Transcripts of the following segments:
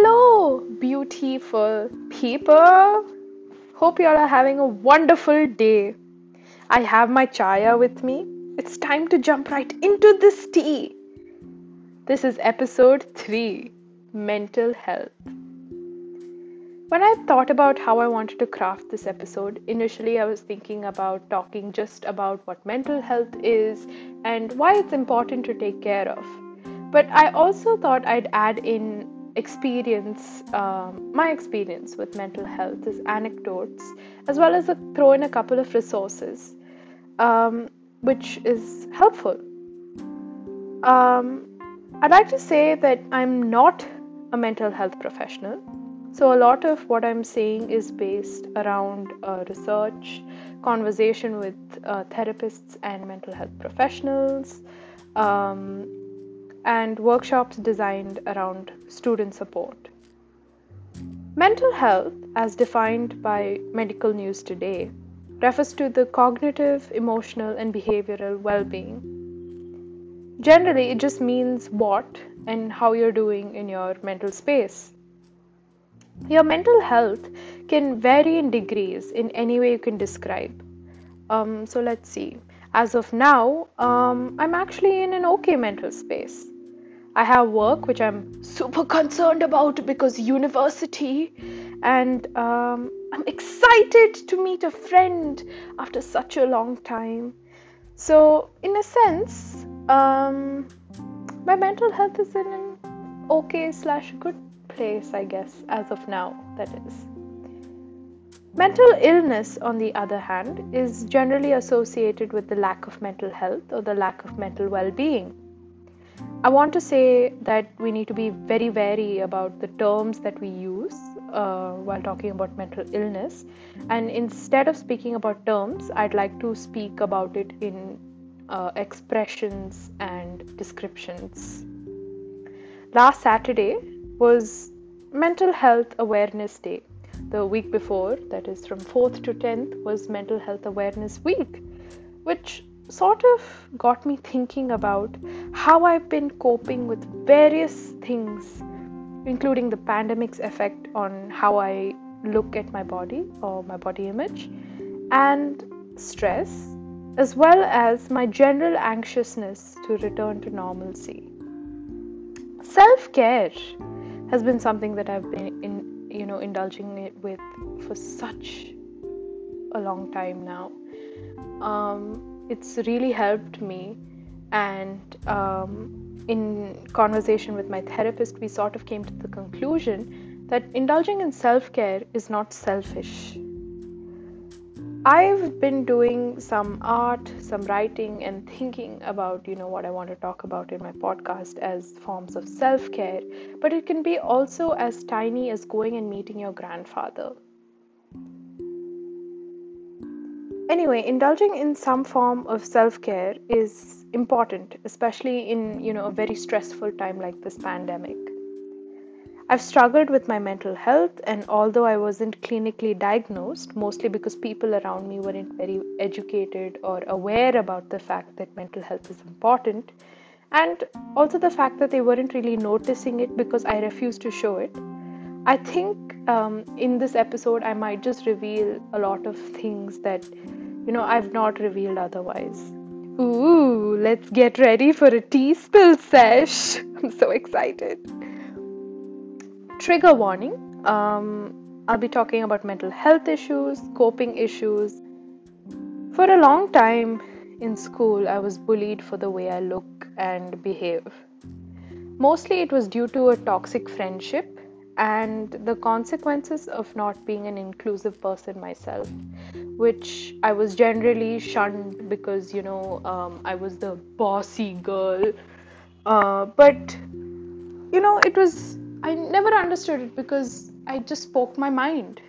Hello, beautiful people. Hope you all are having a wonderful day. I have my chaya with me. It's time to jump right into this tea. This is episode 3 Mental Health. When I thought about how I wanted to craft this episode, initially I was thinking about talking just about what mental health is and why it's important to take care of. But I also thought I'd add in experience, um, my experience with mental health is anecdotes, as well as a, throw in a couple of resources, um, which is helpful. Um, I'd like to say that I'm not a mental health professional. So, a lot of what I'm saying is based around uh, research, conversation with uh, therapists and mental health professionals, um, and workshops designed around student support. Mental health, as defined by Medical News Today, refers to the cognitive, emotional, and behavioral well being. Generally, it just means what and how you're doing in your mental space. Your mental health can vary in degrees in any way you can describe. Um, so let's see. As of now, um, I'm actually in an okay mental space. I have work which I'm super concerned about because university, and um, I'm excited to meet a friend after such a long time. So, in a sense, um, my mental health is in an okay slash good place, I guess, as of now, that is. Mental illness, on the other hand, is generally associated with the lack of mental health or the lack of mental well being. I want to say that we need to be very wary about the terms that we use uh, while talking about mental illness. And instead of speaking about terms, I'd like to speak about it in uh, expressions and descriptions. Last Saturday was Mental Health Awareness Day. The week before, that is from 4th to 10th, was Mental Health Awareness Week, which sort of got me thinking about how I've been coping with various things, including the pandemic's effect on how I look at my body or my body image, and stress, as well as my general anxiousness to return to normalcy. Self care has been something that I've been in, you know, indulging it with for such a long time now. Um, it's really helped me. And um, in conversation with my therapist we sort of came to the conclusion that indulging in self-care is not selfish. I've been doing some art some writing and thinking about you know what i want to talk about in my podcast as forms of self-care. But it can be also as tiny as going and meeting your grandfather anyway indulging in some form of self-care is important especially in you know a very stressful time like this pandemic. I've struggled with my mental health and although i wasn't clinically diagnosed mostly because people around me weren't very educated or aware about the fact that mental health is important and also the fact that they weren't really noticing it because i refused to show it i think um, in this episode i might just reveal a lot of things that you know, I've not revealed otherwise. Ooh, let's get ready for a tea spill sesh. I'm so excited. Trigger warning um, I'll be talking about mental health issues, coping issues. For a long time in school, I was bullied for the way I look and behave. Mostly it was due to a toxic friendship and the consequences of not being an inclusive person myself, which I was generally shunned because, you know, um, I was the bossy girl. Uh, but, you know, it was, I never understood it because I just spoke my mind.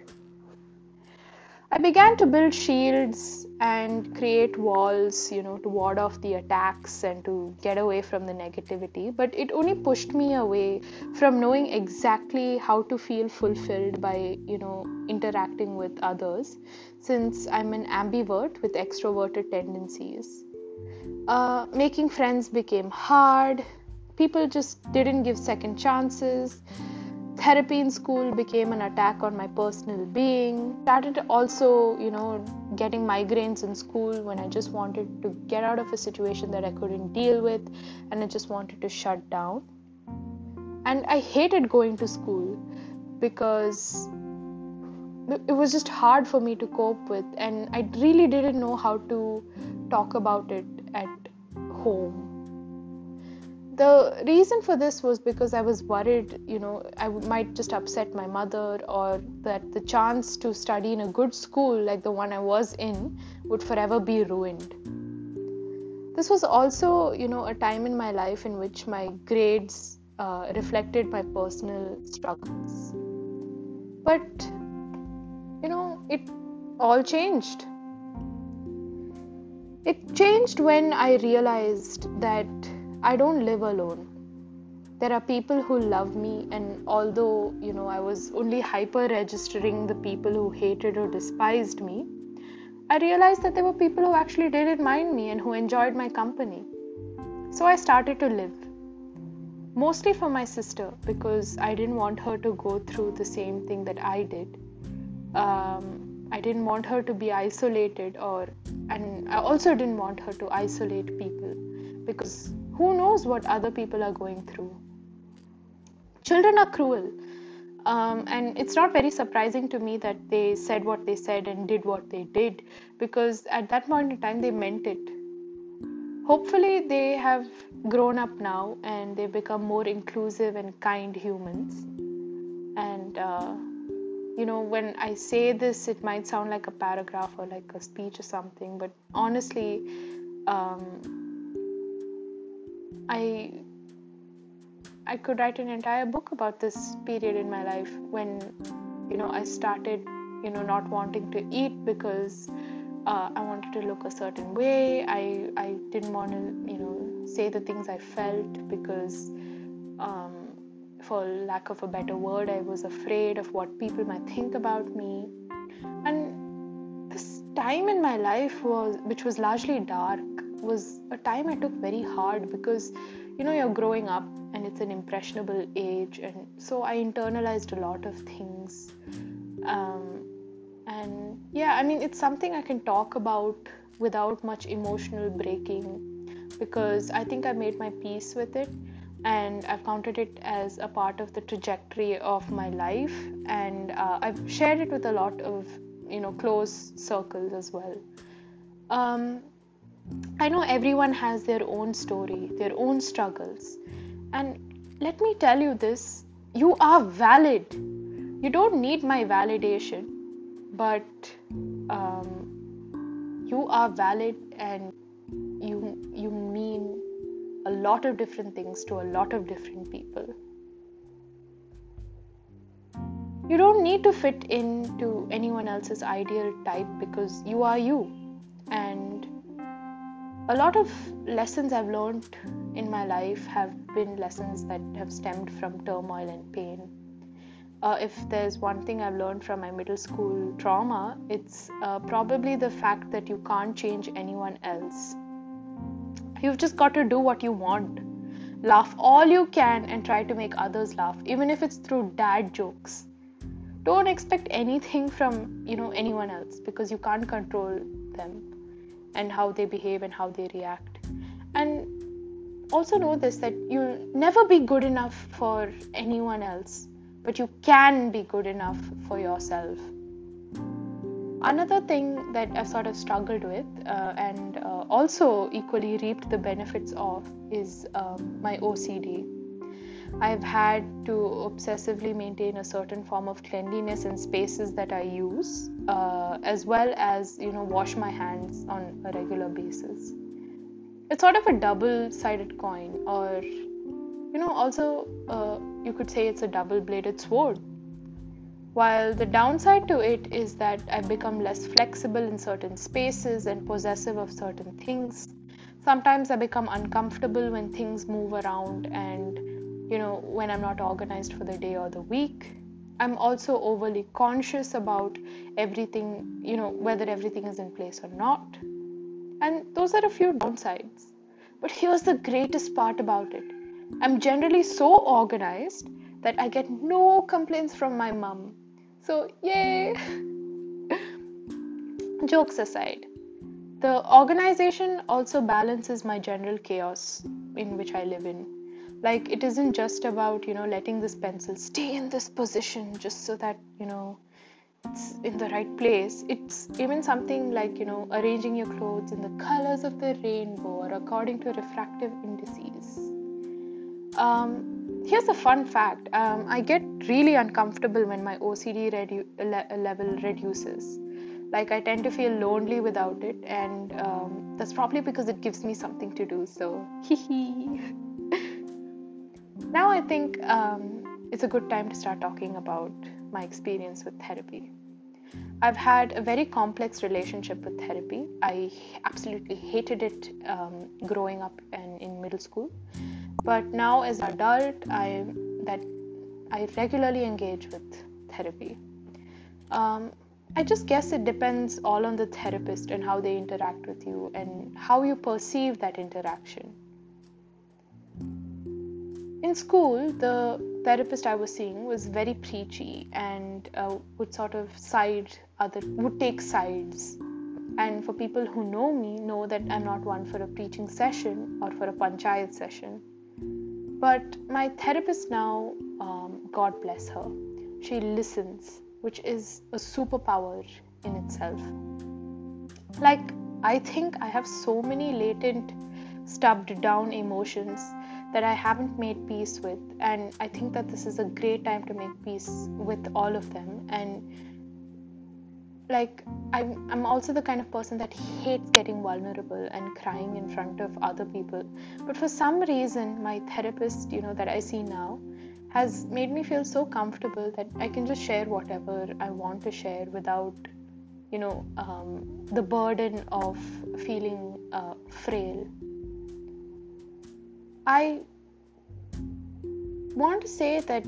I began to build shields and create walls, you know, to ward off the attacks and to get away from the negativity. But it only pushed me away from knowing exactly how to feel fulfilled by, you know, interacting with others, since I'm an ambivert with extroverted tendencies. Uh, making friends became hard. People just didn't give second chances therapy in school became an attack on my personal being. Started also, you know, getting migraines in school when I just wanted to get out of a situation that I couldn't deal with and I just wanted to shut down. And I hated going to school because it was just hard for me to cope with and I really didn't know how to talk about it at home the reason for this was because I was worried, you know, I might just upset my mother, or that the chance to study in a good school like the one I was in would forever be ruined. This was also, you know, a time in my life in which my grades uh, reflected my personal struggles. But, you know, it all changed. It changed when I realized that I don't live alone. There are people who love me, and although you know I was only hyper registering the people who hated or despised me, I realized that there were people who actually didn't mind me and who enjoyed my company. So I started to live. Mostly for my sister because I didn't want her to go through the same thing that I did. Um, I didn't want her to be isolated, or and I also didn't want her to isolate people because who knows what other people are going through? Children are cruel. Um, and it's not very surprising to me that they said what they said and did what they did because at that point in time they meant it. Hopefully, they have grown up now and they've become more inclusive and kind humans. And, uh, you know, when I say this, it might sound like a paragraph or like a speech or something, but honestly, um, I I could write an entire book about this period in my life when you know I started you know not wanting to eat because uh, I wanted to look a certain way. I I didn't want to you know say the things I felt because um, for lack of a better word, I was afraid of what people might think about me. And this time in my life was which was largely dark was a time I took very hard because you know you're growing up and it's an impressionable age and so I internalized a lot of things. Um, and yeah I mean it's something I can talk about without much emotional breaking because I think I made my peace with it and I've counted it as a part of the trajectory of my life and uh, I've shared it with a lot of you know close circles as well. Um, I know everyone has their own story, their own struggles. And let me tell you this you are valid. You don't need my validation, but um, you are valid and you, you mean a lot of different things to a lot of different people. You don't need to fit into anyone else's ideal type because you are you. And a lot of lessons I've learned in my life have been lessons that have stemmed from turmoil and pain. Uh, if there's one thing I've learned from my middle school trauma, it's uh, probably the fact that you can't change anyone else. You've just got to do what you want. Laugh all you can and try to make others laugh, even if it's through dad jokes. Don't expect anything from you know anyone else because you can't control them and how they behave and how they react. And also know this that you'll never be good enough for anyone else, but you can be good enough for yourself. Another thing that I've sort of struggled with uh, and uh, also equally reaped the benefits of is um, my OCD I've had to obsessively maintain a certain form of cleanliness in spaces that I use, uh, as well as you know wash my hands on a regular basis. It's sort of a double-sided coin, or you know, also uh, you could say it's a double-bladed sword. While the downside to it is that I've become less flexible in certain spaces and possessive of certain things. Sometimes I become uncomfortable when things move around and you know, when I'm not organized for the day or the week. I'm also overly conscious about everything, you know, whether everything is in place or not. And those are a few downsides. But here's the greatest part about it I'm generally so organized that I get no complaints from my mum. So, yay! Jokes aside, the organization also balances my general chaos in which I live in. Like, it isn't just about, you know, letting this pencil stay in this position just so that, you know, it's in the right place. It's even something like, you know, arranging your clothes in the colors of the rainbow or according to refractive indices. Um, here's a fun fact um, I get really uncomfortable when my OCD redu- le- level reduces. Like, I tend to feel lonely without it, and um, that's probably because it gives me something to do. So, hee hee. Now, I think um, it's a good time to start talking about my experience with therapy. I've had a very complex relationship with therapy. I absolutely hated it um, growing up and in middle school, but now as an adult, I that I regularly engage with therapy. Um, I just guess it depends all on the therapist and how they interact with you and how you perceive that interaction. In school, the therapist I was seeing was very preachy and uh, would sort of side other would take sides. And for people who know me, know that I'm not one for a preaching session or for a panchayat session. But my therapist now, um, God bless her, she listens, which is a superpower in itself. Like, I think I have so many latent, stubbed down emotions that I haven't made peace with. And I think that this is a great time to make peace with all of them. And like, I'm, I'm also the kind of person that hates getting vulnerable and crying in front of other people. But for some reason, my therapist, you know, that I see now, has made me feel so comfortable that I can just share whatever I want to share without, you know, um, the burden of feeling uh, frail I want to say that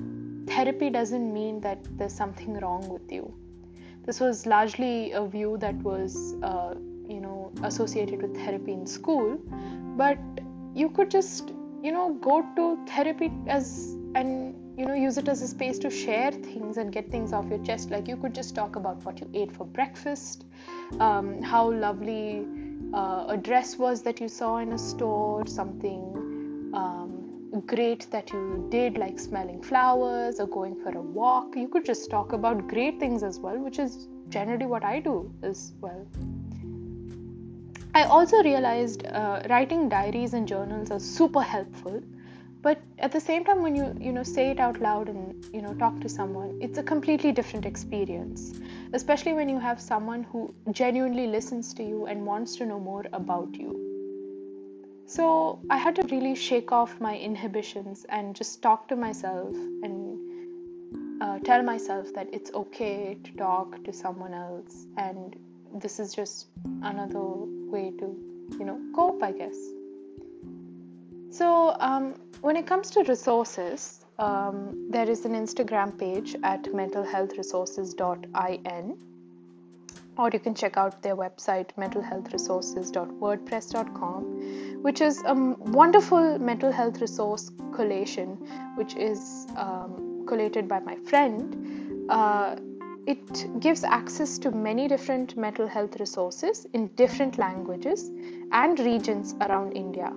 therapy doesn't mean that there's something wrong with you. This was largely a view that was, uh, you know, associated with therapy in school, but you could just, you know, go to therapy as and you know use it as a space to share things and get things off your chest. Like you could just talk about what you ate for breakfast, um, how lovely uh, a dress was that you saw in a store, something um, great that you did, like smelling flowers or going for a walk. You could just talk about great things as well, which is generally what I do as well. I also realized uh, writing diaries and journals are super helpful, but at the same time, when you you know say it out loud and you know talk to someone, it's a completely different experience. Especially when you have someone who genuinely listens to you and wants to know more about you. So I had to really shake off my inhibitions and just talk to myself and uh, tell myself that it's okay to talk to someone else and this is just another way to, you know, cope, I guess. So um, when it comes to resources, um, there is an Instagram page at mentalhealthresources.in or you can check out their website mentalhealthresources.wordpress.com which is a wonderful mental health resource collation which is um, collated by my friend uh, it gives access to many different mental health resources in different languages and regions around India.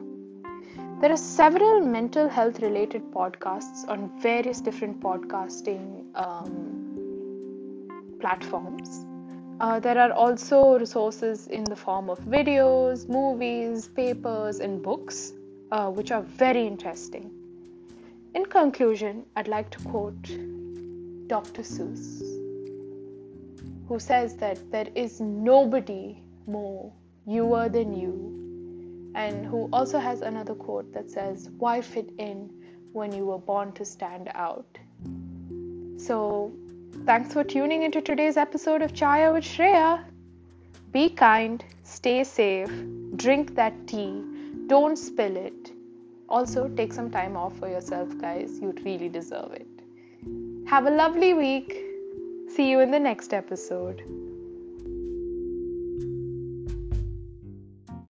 There are several mental health related podcasts on various different podcasting um, platforms. Uh, there are also resources in the form of videos, movies, papers, and books, uh, which are very interesting. In conclusion, I'd like to quote Dr. Seuss, who says that there is nobody more youer than you, and who also has another quote that says, Why fit in when you were born to stand out? So, Thanks for tuning into today's episode of Chaya with Shreya. Be kind, stay safe, drink that tea, don't spill it. Also, take some time off for yourself, guys. You really deserve it. Have a lovely week. See you in the next episode.